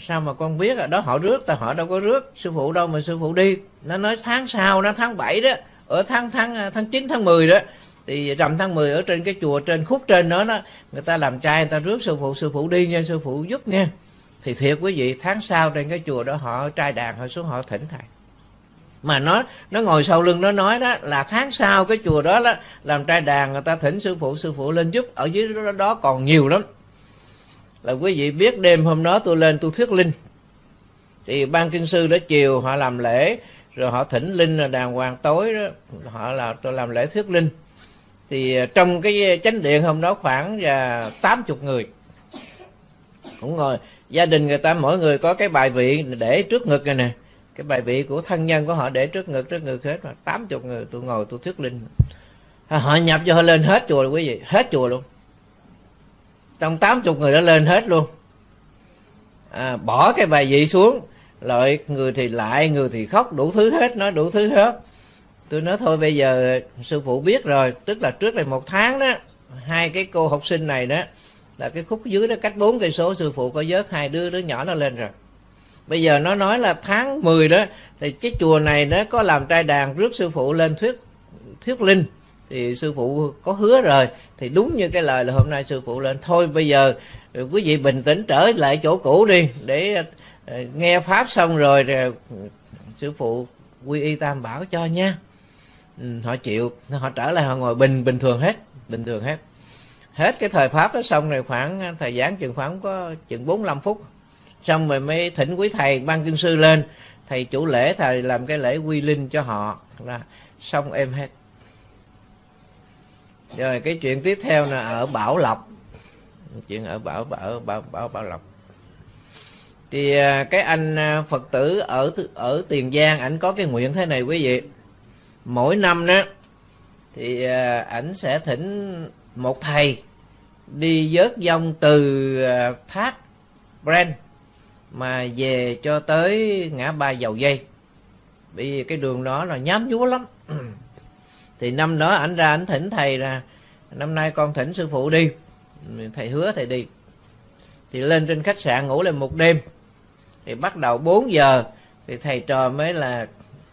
sao mà con biết ở đó họ rước, ta họ đâu có rước, sư phụ đâu mà sư phụ đi. Nó nói tháng sau nó tháng 7 đó ở tháng tháng tháng 9 tháng 10 đó thì rằm tháng 10 ở trên cái chùa trên khúc trên đó đó người ta làm trai người ta rước sư phụ sư phụ đi nha sư phụ giúp nha. Thì thiệt quý vị tháng sau trên cái chùa đó họ trai đàn họ xuống họ thỉnh thầy. Mà nó nó ngồi sau lưng nó nói đó là tháng sau cái chùa đó đó làm trai đàn người ta thỉnh sư phụ sư phụ lên giúp. Ở dưới đó, đó còn nhiều lắm. Là quý vị biết đêm hôm đó tôi lên tôi thuyết linh. Thì ban kinh sư đó chiều họ làm lễ rồi họ thỉnh linh là đàng hoàng tối đó. Họ là tôi làm lễ thuyết linh. Thì à, trong cái chánh điện hôm đó khoảng là tám chục người. Cũng ngồi. Gia đình người ta mỗi người có cái bài vị để trước ngực này nè. Cái bài vị của thân nhân của họ để trước ngực trước ngực hết mà tám chục người tôi ngồi tôi thuyết linh. À, họ nhập cho họ lên hết chùa quý vị. Hết chùa luôn. Trong tám chục người đã lên hết luôn. À, bỏ cái bài vị xuống loại người thì lại, người thì khóc, đủ thứ hết, nói đủ thứ hết. Tôi nói thôi, bây giờ sư phụ biết rồi, tức là trước đây một tháng đó, hai cái cô học sinh này đó, là cái khúc dưới đó, cách bốn cây số, sư phụ có vớt hai đứa đứa nhỏ nó lên rồi. Bây giờ nó nói là tháng 10 đó, thì cái chùa này nó có làm trai đàn rước sư phụ lên thuyết thuyết linh. Thì sư phụ có hứa rồi, thì đúng như cái lời là hôm nay sư phụ lên, thôi bây giờ, quý vị bình tĩnh trở lại chỗ cũ đi, để Ờ, nghe pháp xong rồi, rồi sư phụ quy y tam bảo cho nha. Ừ, họ chịu họ trở lại họ ngồi bình bình thường hết bình thường hết. Hết cái thời pháp đó xong rồi khoảng thời gian chừng khoảng có chừng 45 phút. Xong rồi mới thỉnh quý thầy ban kinh sư lên. Thầy chủ lễ thầy làm cái lễ quy linh cho họ. Là xong em hết. Rồi cái chuyện tiếp theo là ở bảo lộc. Chuyện ở bảo bảo bảo bảo bảo lộc thì à, cái anh à, phật tử ở ở tiền giang, ảnh có cái nguyện thế này quý vị. Mỗi năm đó thì à, ảnh sẽ thỉnh một thầy đi vớt dông từ thác brand mà về cho tới ngã ba dầu dây. Bởi vì cái đường đó là nhám nhúa lắm. Thì năm đó ảnh ra ảnh thỉnh thầy là, năm nay con thỉnh sư phụ đi. Thầy hứa thầy đi. Thì lên trên khách sạn ngủ lên một đêm thì bắt đầu 4 giờ, thì thầy trò mới là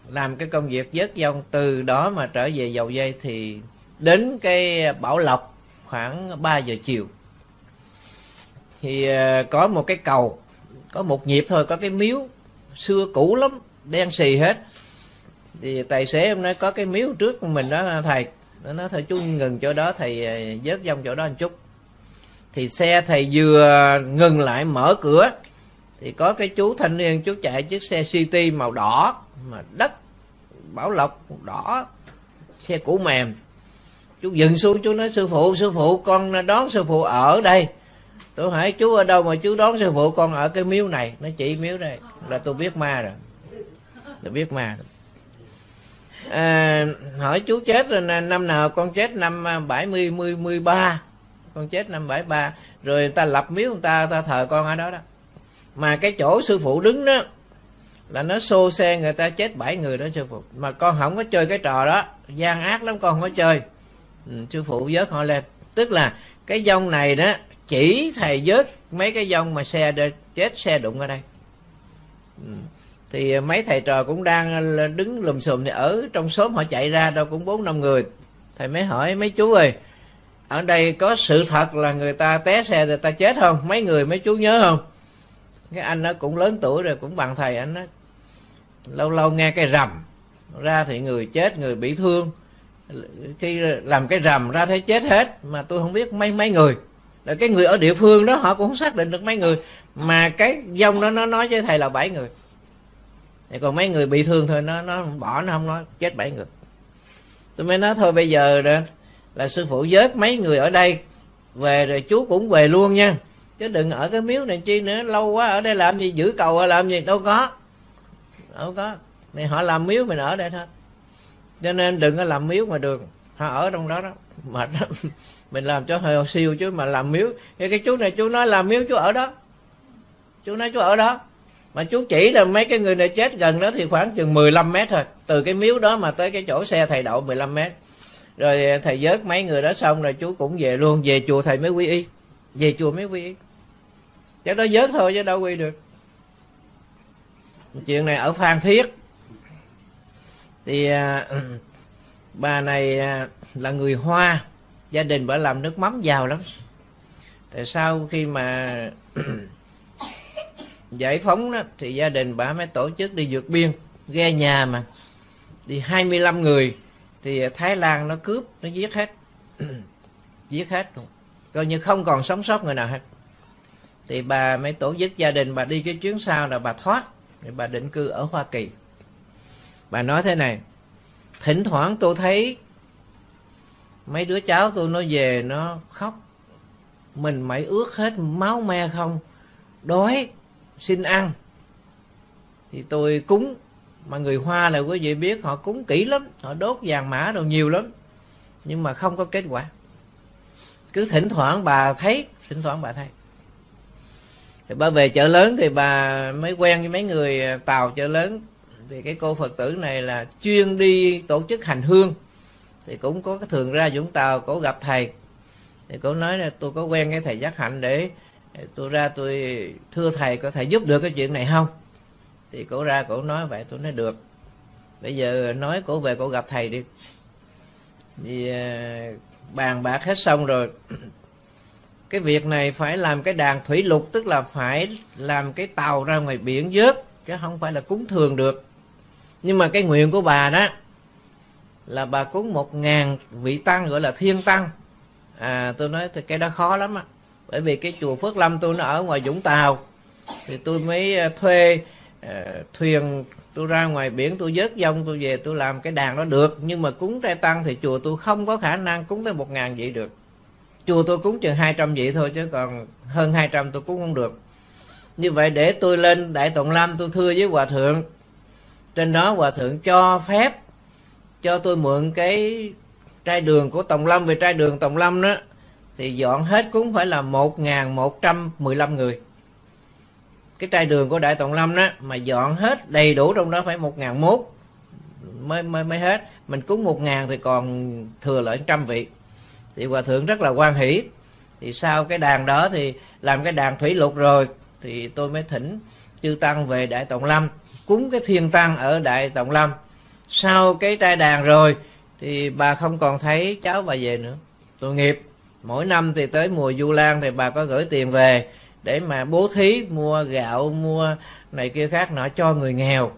làm cái công việc dớt dông. Từ đó mà trở về dầu dây thì đến cái bảo lộc khoảng 3 giờ chiều. Thì ờ, có một cái cầu, có một nhịp thôi, có cái miếu xưa cũ lắm, đen xì hết. Thì tài xế em nói có cái miếu trước mình đó, thầy. Nó nói thôi chú ngừng chỗ đó, thầy ờ, dớt dông chỗ đó một chút. Thì xe thầy vừa ngừng lại mở cửa thì có cái chú thanh niên chú chạy chiếc xe city màu đỏ mà đất bảo lộc đỏ xe cũ mềm. Chú dừng xuống chú nói sư phụ sư phụ con đón sư phụ ở đây. Tôi hỏi chú ở đâu mà chú đón sư phụ con ở cái miếu này? Nó chỉ miếu đây là tôi biết ma rồi. Tôi biết ma rồi. À, hỏi chú chết rồi năm nào con chết? Năm à, bảy mươi mươi ba. Con chết năm bảy ba. Rồi người ta lập miếu người ta ta thờ con ở đó đó mà cái chỗ sư phụ đứng đó là nó xô xe người ta chết bảy người đó sư phụ. Mà con không có chơi cái trò đó gian ác lắm con không có chơi. Ừ, sư phụ vớt họ lên. Tức là cái dông này đó chỉ thầy vớt mấy cái dông mà xe để chết xe đụng ở đây. Ừ. thì mấy thầy trò cũng đang đứng lùm xùm thì ở trong xóm họ chạy ra đâu cũng bốn năm người. Thầy mới hỏi mấy chú ơi ở đây có sự thật là người ta té xe người ta chết không? Mấy người mấy chú nhớ không? Cái anh nó cũng lớn tuổi rồi, cũng bằng thầy anh nó lâu lâu nghe cái rầm ra thì người chết, người bị thương. Khi làm cái rầm ra thấy chết hết, mà tôi không biết mấy mấy người. Rồi cái người ở địa phương đó, họ cũng không xác định được mấy người. Mà cái dông đó, nó nói với thầy là bảy người. Thì còn mấy người bị thương thôi, nó nó bỏ, nó không nói, chết bảy người. Tôi mới nói thôi, bây giờ đó là sư phụ vớt mấy người ở đây, về rồi chú cũng về luôn nha chứ đừng ở cái miếu này chi nữa, lâu quá ở đây làm gì, giữ cầu làm gì, đâu có. Đâu có. Này, họ làm miếu mình ở đây thôi. Cho nên đừng có làm miếu ngoài đường. Họ ở trong đó đó. Mệt lắm mình làm cho hơi siêu chứ mà làm miếu. Thì cái chú này, chú nói làm miếu chú ở đó. Chú nói chú ở đó. Mà chú chỉ là mấy cái người này chết gần đó thì khoảng chừng 15 mét thôi. Từ cái miếu đó mà tới cái chỗ xe thầy đậu 15 mét. Rồi thầy vớt mấy người đó xong rồi chú cũng về luôn. Về chùa thầy mới quy y. Về chùa mới quy y chắc nó dớt thôi chứ đâu quy được. Chuyện này ở phan thiết. Thì à, bà này à, là người hoa. Gia đình bà làm nước mắm giàu lắm. Tại sau khi mà giải phóng đó thì gia đình bà mới tổ chức đi vượt biên ghe nhà mà. Thì 25 người thì Thái Lan nó cướp nó giết hết. Giết hết coi như không còn sống sót người nào hết thì bà mới tổ chức gia đình, bà đi cái chuyến sau là bà thoát. Thì bà định cư ở Hoa Kỳ. Bà nói thế này, thỉnh thoảng tôi thấy mấy đứa cháu tôi nó về, nó khóc. Mình mày ướt hết máu me không, đói, xin ăn. Thì tôi cúng, mà người hoa là quý vị biết, họ cúng kỹ lắm, họ đốt vàng mã đồ nhiều lắm, nhưng mà không có kết quả. Cứ thỉnh thoảng bà thấy, thỉnh thoảng bà thấy thì bà về chợ lớn thì bà mới quen với mấy người à, tàu chợ lớn. Thì cái cô phật tử này là chuyên đi tổ chức hành hương. Thì cũng có cái thường ra vũng tàu, cổ gặp thầy. Thì cổ nói là, tôi có quen cái thầy giác hạnh để tôi ra tôi thưa thầy, có thể giúp được cái chuyện này không? Thì cổ ra cổ nói vậy, tôi nói được. Bây giờ nói cổ về cổ gặp thầy đi. Thì à, bàn bạc hết xong rồi cái việc này phải làm cái đàn thủy lục tức là phải làm cái tàu ra ngoài biển vớt chứ không phải là cúng thường được. Nhưng mà cái nguyện của bà đó là bà cúng một ngàn vị tăng gọi là thiên tăng. À tôi nói thì cái đó khó lắm á. Bởi vì cái chùa phước lâm tôi nó ở ngoài vũng tàu. Thì tôi mới à, thuê uh, thuyền tôi ra ngoài biển tôi vớt dông tôi về tôi làm cái đàn đó được. Nhưng mà cúng trai tăng thì chùa tôi không có khả năng cúng tới một ngàn vị được chùa tôi cúng chừng hai trăm vị thôi chứ còn hơn hai trăm tôi cúng không được. Như vậy để tôi lên đại tòng lâm tôi thưa với hòa thượng. Trên đó hòa thượng cho phép cho tôi mượn cái trai đường của tổng lâm. Về trai đường tổng lâm đó, thì dọn hết cũng phải là một ngàn một trăm mười lăm người. Cái trai đường của đại tổng lâm đó, mà dọn hết đầy đủ trong đó phải một ngàn mốt mới mới mới hết. Mình cúng một ngàn thì còn thừa lại trăm vị thì hòa thượng rất là quan hỷ. Thì sau cái đàn đó thì làm cái đàn thủy lục rồi, thì tôi mới thỉnh chư tăng về đại tổng lâm, cúng cái thiên tăng ở đại tổng lâm. Sau cái trai đàn rồi thì bà không còn thấy cháu bà về nữa. Tội nghiệp. Mỗi năm thì tới mùa du lan thì bà có gửi tiền về để mà bố thí, mua gạo, mua này kia khác nọ cho người nghèo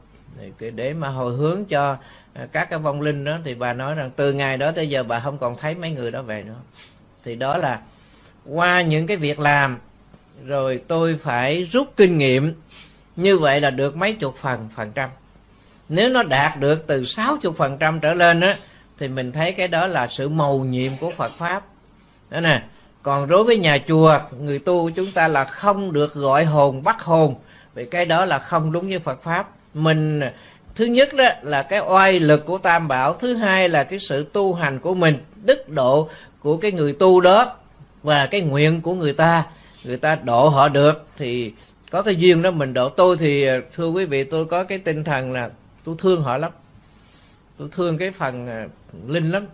để mà hồi hướng cho à, các cái vong linh đó, thì bà nói rằng từ ngày đó tới giờ bà không còn thấy mấy người đó về nữa. Thì đó là qua những cái việc làm, rồi tôi phải rút kinh nghiệm, như vậy là được mấy chục phần phần trăm. Nếu nó đạt được từ sáu chục phần trăm trở lên á, thì mình thấy cái đó là sự mầu nhiệm của Phật pháp. Đó nè, còn đối với nhà chùa, người tu chúng ta là không được gọi hồn bắt hồn, vì cái đó là không đúng với Phật pháp mình, thứ nhất đó là cái oai lực của tam bảo, thứ hai là cái sự tu hành của mình, đức độ của cái người tu đó và cái nguyện của người ta. Người ta độ họ được thì có cái duyên đó mình độ. Tôi thì, thưa quý vị, tôi có cái tinh thần là tôi thương họ lắm. Tôi thương cái phần à, linh lắm.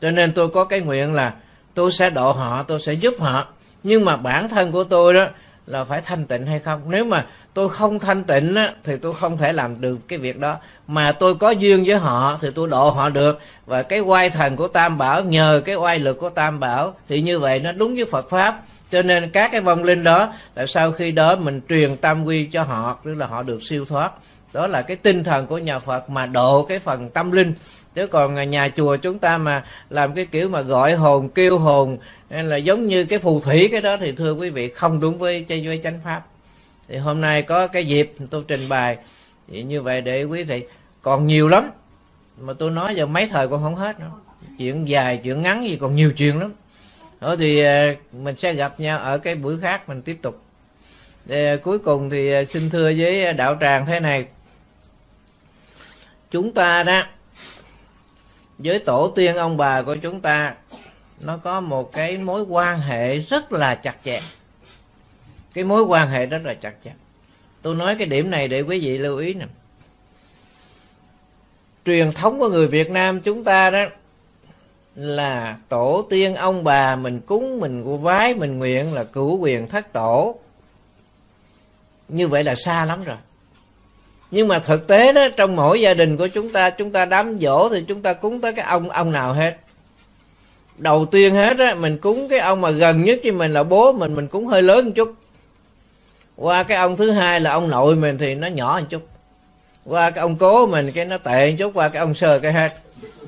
Cho nên tôi có cái nguyện là tôi sẽ độ họ, tôi sẽ giúp họ. Nhưng mà bản thân của tôi đó là phải thanh tịnh hay không? Nếu mà tôi không thanh tịnh á, thì tôi không thể làm được cái việc đó. Mà tôi có duyên với họ thì tôi độ họ được. Và cái oai thần của tam bảo nhờ cái oai lực của tam bảo thì như vậy nó đúng với phật pháp. Cho nên các cái vong linh đó là sau khi đó mình truyền tam quy cho họ tức là họ được siêu thoát. Đó là cái tinh thần của nhà phật mà độ cái phần tâm linh. Chứ còn nhà chùa chúng ta mà làm cái kiểu mà gọi hồn kêu hồn hay là giống như cái phù thủy cái đó thì thưa quý vị không đúng với chay với chánh pháp thì hôm nay có cái dịp tôi trình bày. Thì như vậy để quý vị, còn nhiều lắm. Mà tôi nói giờ mấy thời còn không hết nữa. Chuyện dài, chuyện ngắn gì còn nhiều chuyện lắm. Đó, thì à, mình sẽ gặp nhau ở cái buổi khác mình tiếp tục. Để à, cuối cùng thì à, xin thưa với đạo tràng thế này. Chúng ta đó, với tổ tiên ông bà của chúng ta, nó có một cái mối quan hệ rất là chặt chẽ cái mối quan hệ rất là chặt chẽ tôi nói cái điểm này để quý vị lưu ý nè. Truyền thống của người việt nam chúng ta đó là tổ tiên ông bà mình cúng, mình vái, mình nguyện là cửu quyền thất tổ. Như vậy là xa lắm rồi. Nhưng mà thực tế đó, trong mỗi gia đình của chúng ta chúng ta đám dỗ thì chúng ta cúng tới cái ông ông nào hết. Đầu tiên hết á, mình cúng cái ông mà gần nhất với mình là bố mình mình cúng hơi lớn một chút qua cái ông thứ hai là ông nội mình thì nó nhỏ một chút. Qua cái ông cố mình cái nó tệ một chút, qua cái ông sơ cái hết.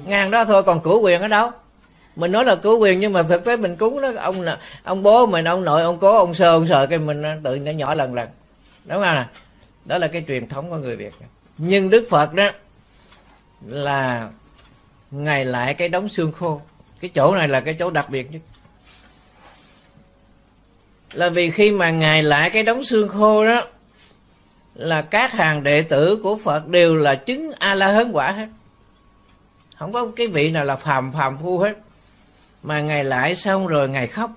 Ngang đó thôi, còn cửu quyền ở đâu? Mình nói là cứu quyền nhưng mà thực tế mình cúng đó, ông là ông bố mình, ông nội, ông cố, ông sơ, ông sờ cái mình tự nó nhỏ lần lần. Đúng không nè đó là cái truyền thống của người việt. Nhưng đức phật đó là ngày lại cái đống xương khô. Cái chỗ này là cái chỗ đặc biệt nhất là vì khi mà ngài lại cái đống xương khô đó, là các hàng đệ tử của phật đều là chứng a la hớn quả hết. Không có cái vị nào là phàm phàm phu hết. Mà ngài lại xong rồi ngài khóc.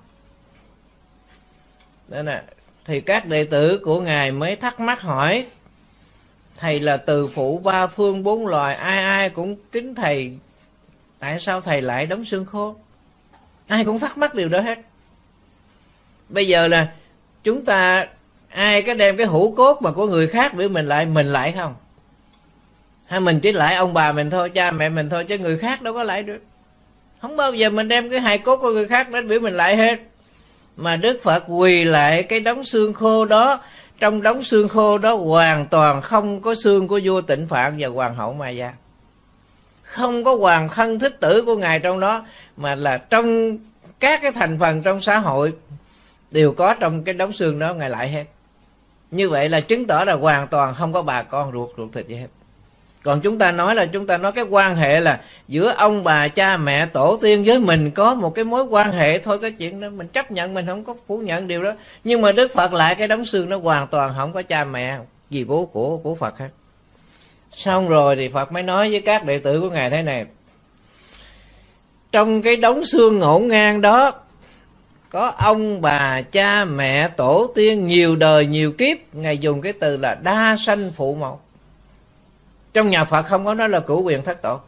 Đó nè, thì các đệ tử của ngài mới thắc mắc hỏi, thầy là từ phụ ba phương bốn loài, ai ai cũng kính thầy, tại sao thầy lại đóng xương khô? Ai cũng thắc mắc điều đó hết bây giờ là chúng ta, ai có đem cái hũ cốt mà của người khác biểu mình lại mình lại không? Hay mình chỉ lại ông bà mình thôi, cha mẹ mình thôi, chứ người khác đâu có lại được. Không bao giờ mình đem cái hài cốt của người khác đến biểu mình lại hết. Mà đức phật quỳ lại cái đống xương khô đó, trong đống xương khô đó hoàn toàn không có xương của vua tịnh phạn và hoàng hậu ma gia. Không có hoàng thân thích tử của ngài trong đó, mà là trong các cái thành phần trong xã hội đều có trong cái đống xương đó, ngài lại hết. Như vậy là chứng tỏ là hoàn toàn không có bà con ruột ruột thịt gì hết. Còn chúng ta nói là, chúng ta nói cái quan hệ là giữa ông bà cha mẹ tổ tiên với mình có một cái mối quan hệ, thôi cái chuyện đó mình chấp nhận, mình không có phủ nhận điều đó. Nhưng mà đức phật lại cái đống xương nó hoàn toàn không có cha mẹ gì của của của phật hết. Xong rồi thì phật mới nói với các đệ tử của ngài thế này. Trong cái đống xương ngổn ngang đó có ông, bà, cha, mẹ, tổ tiên, nhiều đời, nhiều kiếp. Ngài dùng cái từ là đa sanh phụ mẫu. Trong nhà phật không có nói là cửu quyền thất tổ.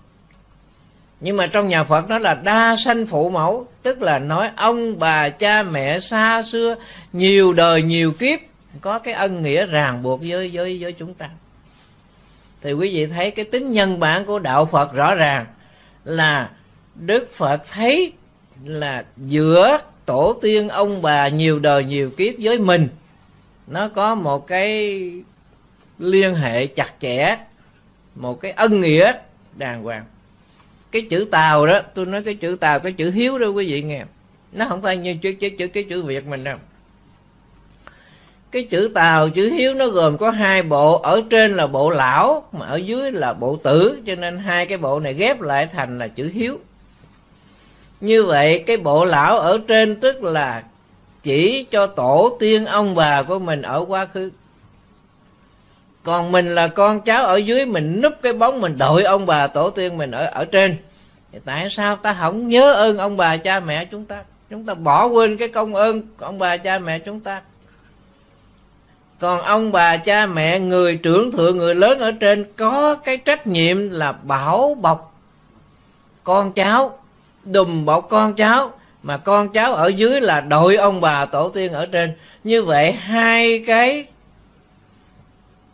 Nhưng mà trong nhà phật nó là đa sanh phụ mẫu, tức là nói ông, bà, cha, mẹ, xa xưa, nhiều đời, nhiều kiếp, có cái ân nghĩa ràng buộc với với với chúng ta. Thì quý vị thấy cái tính nhân bản của đạo Phật rõ ràng là Đức Phật thấy là giữa tổ tiên ông bà nhiều đời nhiều kiếp với mình. Nó có một cái liên hệ chặt chẽ, một cái ân nghĩa đàng hoàng. Cái chữ tàu đó, tôi nói cái chữ tàu, cái chữ hiếu đó quý vị nghe. Nó không phải như chữ chữ chữ cái chữ việt mình đâu. Cái chữ tàu, chữ hiếu nó gồm có hai bộ. Ở trên là bộ lão, mà ở dưới là bộ tử, cho nên hai cái bộ này ghép lại thành là chữ hiếu như vậy, cái bộ lão ở trên tức là chỉ cho tổ tiên ông bà của mình ở quá khứ. Còn mình là con cháu ở dưới, mình núp cái bóng, mình đội ông bà tổ tiên mình ở ở trên. Thì tại sao ta không nhớ ơn ông bà cha mẹ chúng ta? Chúng ta bỏ quên cái công ơn ông bà cha mẹ chúng ta. Còn ông bà cha mẹ, người trưởng thượng, người lớn ở trên có cái trách nhiệm là bảo bọc con cháu đùm bọc con cháu, mà con cháu ở dưới là đội ông bà tổ tiên ở trên. Như vậy hai cái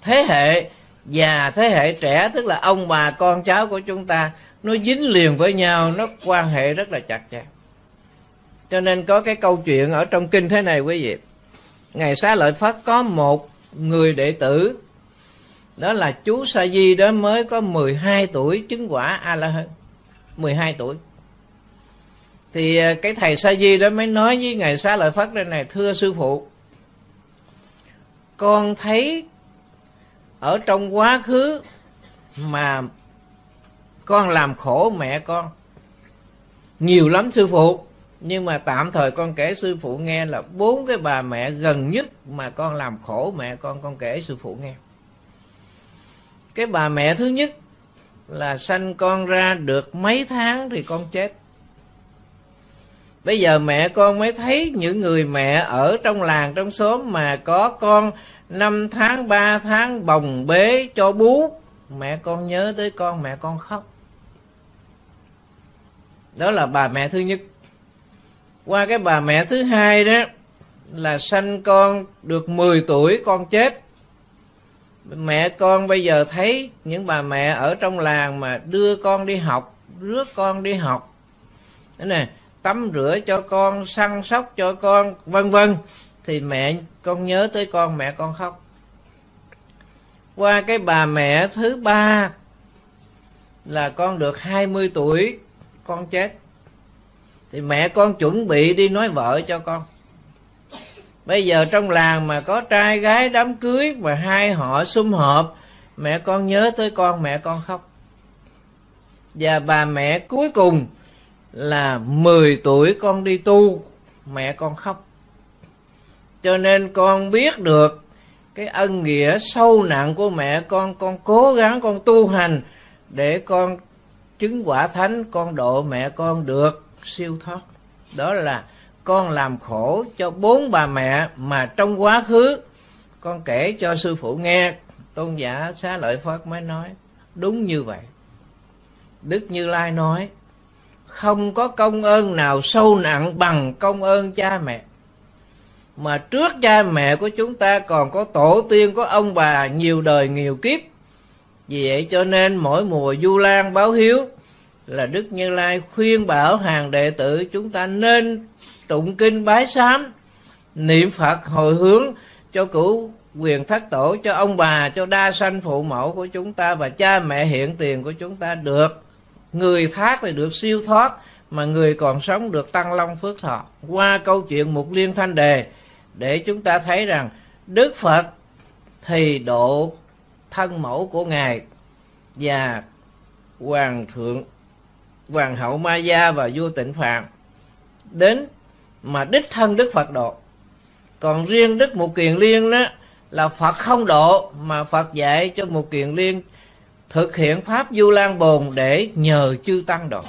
thế hệ, già thế hệ trẻ, tức là ông bà con cháu của chúng ta, nó dính liền với nhau, nó quan hệ rất là chặt chẽ. Cho nên có cái câu chuyện ở trong kinh thế này quý vị. Ngày xá lợi phất có một người đệ tử, đó là chú sa di, đó mới có 12 tuổi, chứng quả a la hán 12 tuổi thì à, cái thầy sa di đó mới nói với ngài xá lợi phất đây này, thưa sư phụ, con thấy ở trong quá khứ mà con làm khổ mẹ con nhiều lắm sư phụ, nhưng mà tạm thời con kể sư phụ nghe là bốn cái bà mẹ gần nhất mà con làm khổ mẹ con con kể sư phụ nghe. Cái bà mẹ thứ nhất là sanh con ra được mấy tháng thì con chết bây giờ mẹ con mới thấy những người mẹ ở trong làng trong xóm mà có con năm tháng, ba tháng, bồng bế cho bú. Mẹ con nhớ tới con, mẹ con khóc. Đó là bà mẹ thứ nhất. Qua cái bà mẹ thứ hai đó, là sanh con được 10 tuổi, con chết. Mẹ con bây giờ thấy những bà mẹ ở trong làng mà đưa con đi học, rước con đi học. Thế này tắm rửa cho con, săn sóc cho con, vân vân. Thì mẹ, con nhớ tới con, mẹ con khóc. Qua cái bà mẹ thứ ba là con được 20 tuổi, con chết. Thì mẹ con chuẩn bị đi nói vợ cho con. Bây giờ trong làng mà có trai gái đám cưới mà hai họ sum họp, mẹ con nhớ tới con, mẹ con khóc. Và bà mẹ cuối cùng là 10 tuổi con đi tu, mẹ con khóc. Cho nên con biết được cái ân nghĩa sâu nặng của mẹ con con cố gắng, con tu hành để con chứng quả thánh, con độ mẹ con được siêu thoát. Đó là con làm khổ cho bốn bà mẹ mà trong quá khứ con kể cho sư phụ nghe, tôn giả xá lợi phật mới nói, đúng như vậy. Đức như lai nói không có công ơn nào sâu nặng bằng công ơn cha mẹ. Mà trước cha mẹ của chúng ta còn có tổ tiên, có ông bà nhiều đời nhiều kiếp. Vì vậy cho nên mỗi mùa du lan báo hiếu là đức như lai khuyên bảo hàng đệ tử chúng ta nên tụng kinh bái sám, niệm phật hồi hướng cho cửu quyền thất tổ, cho ông bà, cho đa sanh phụ mẫu của chúng ta và cha mẹ hiện tiền của chúng ta được người thác thì được siêu thoát, mà người còn sống được tăng long phước thọ. Qua câu chuyện một liên thanh đề, để chúng ta thấy rằng đức phật thì độ thân mẫu của ngài và hoàng thượng, hoàng hậu ma gia và vua tịnh phạn đến mà đích thân đức phật độ. Còn riêng đức một kiền liên đó là phật không độ, mà phật dạy cho một kiền liên thực hiện pháp du lan bồn để nhờ chư tăng độ.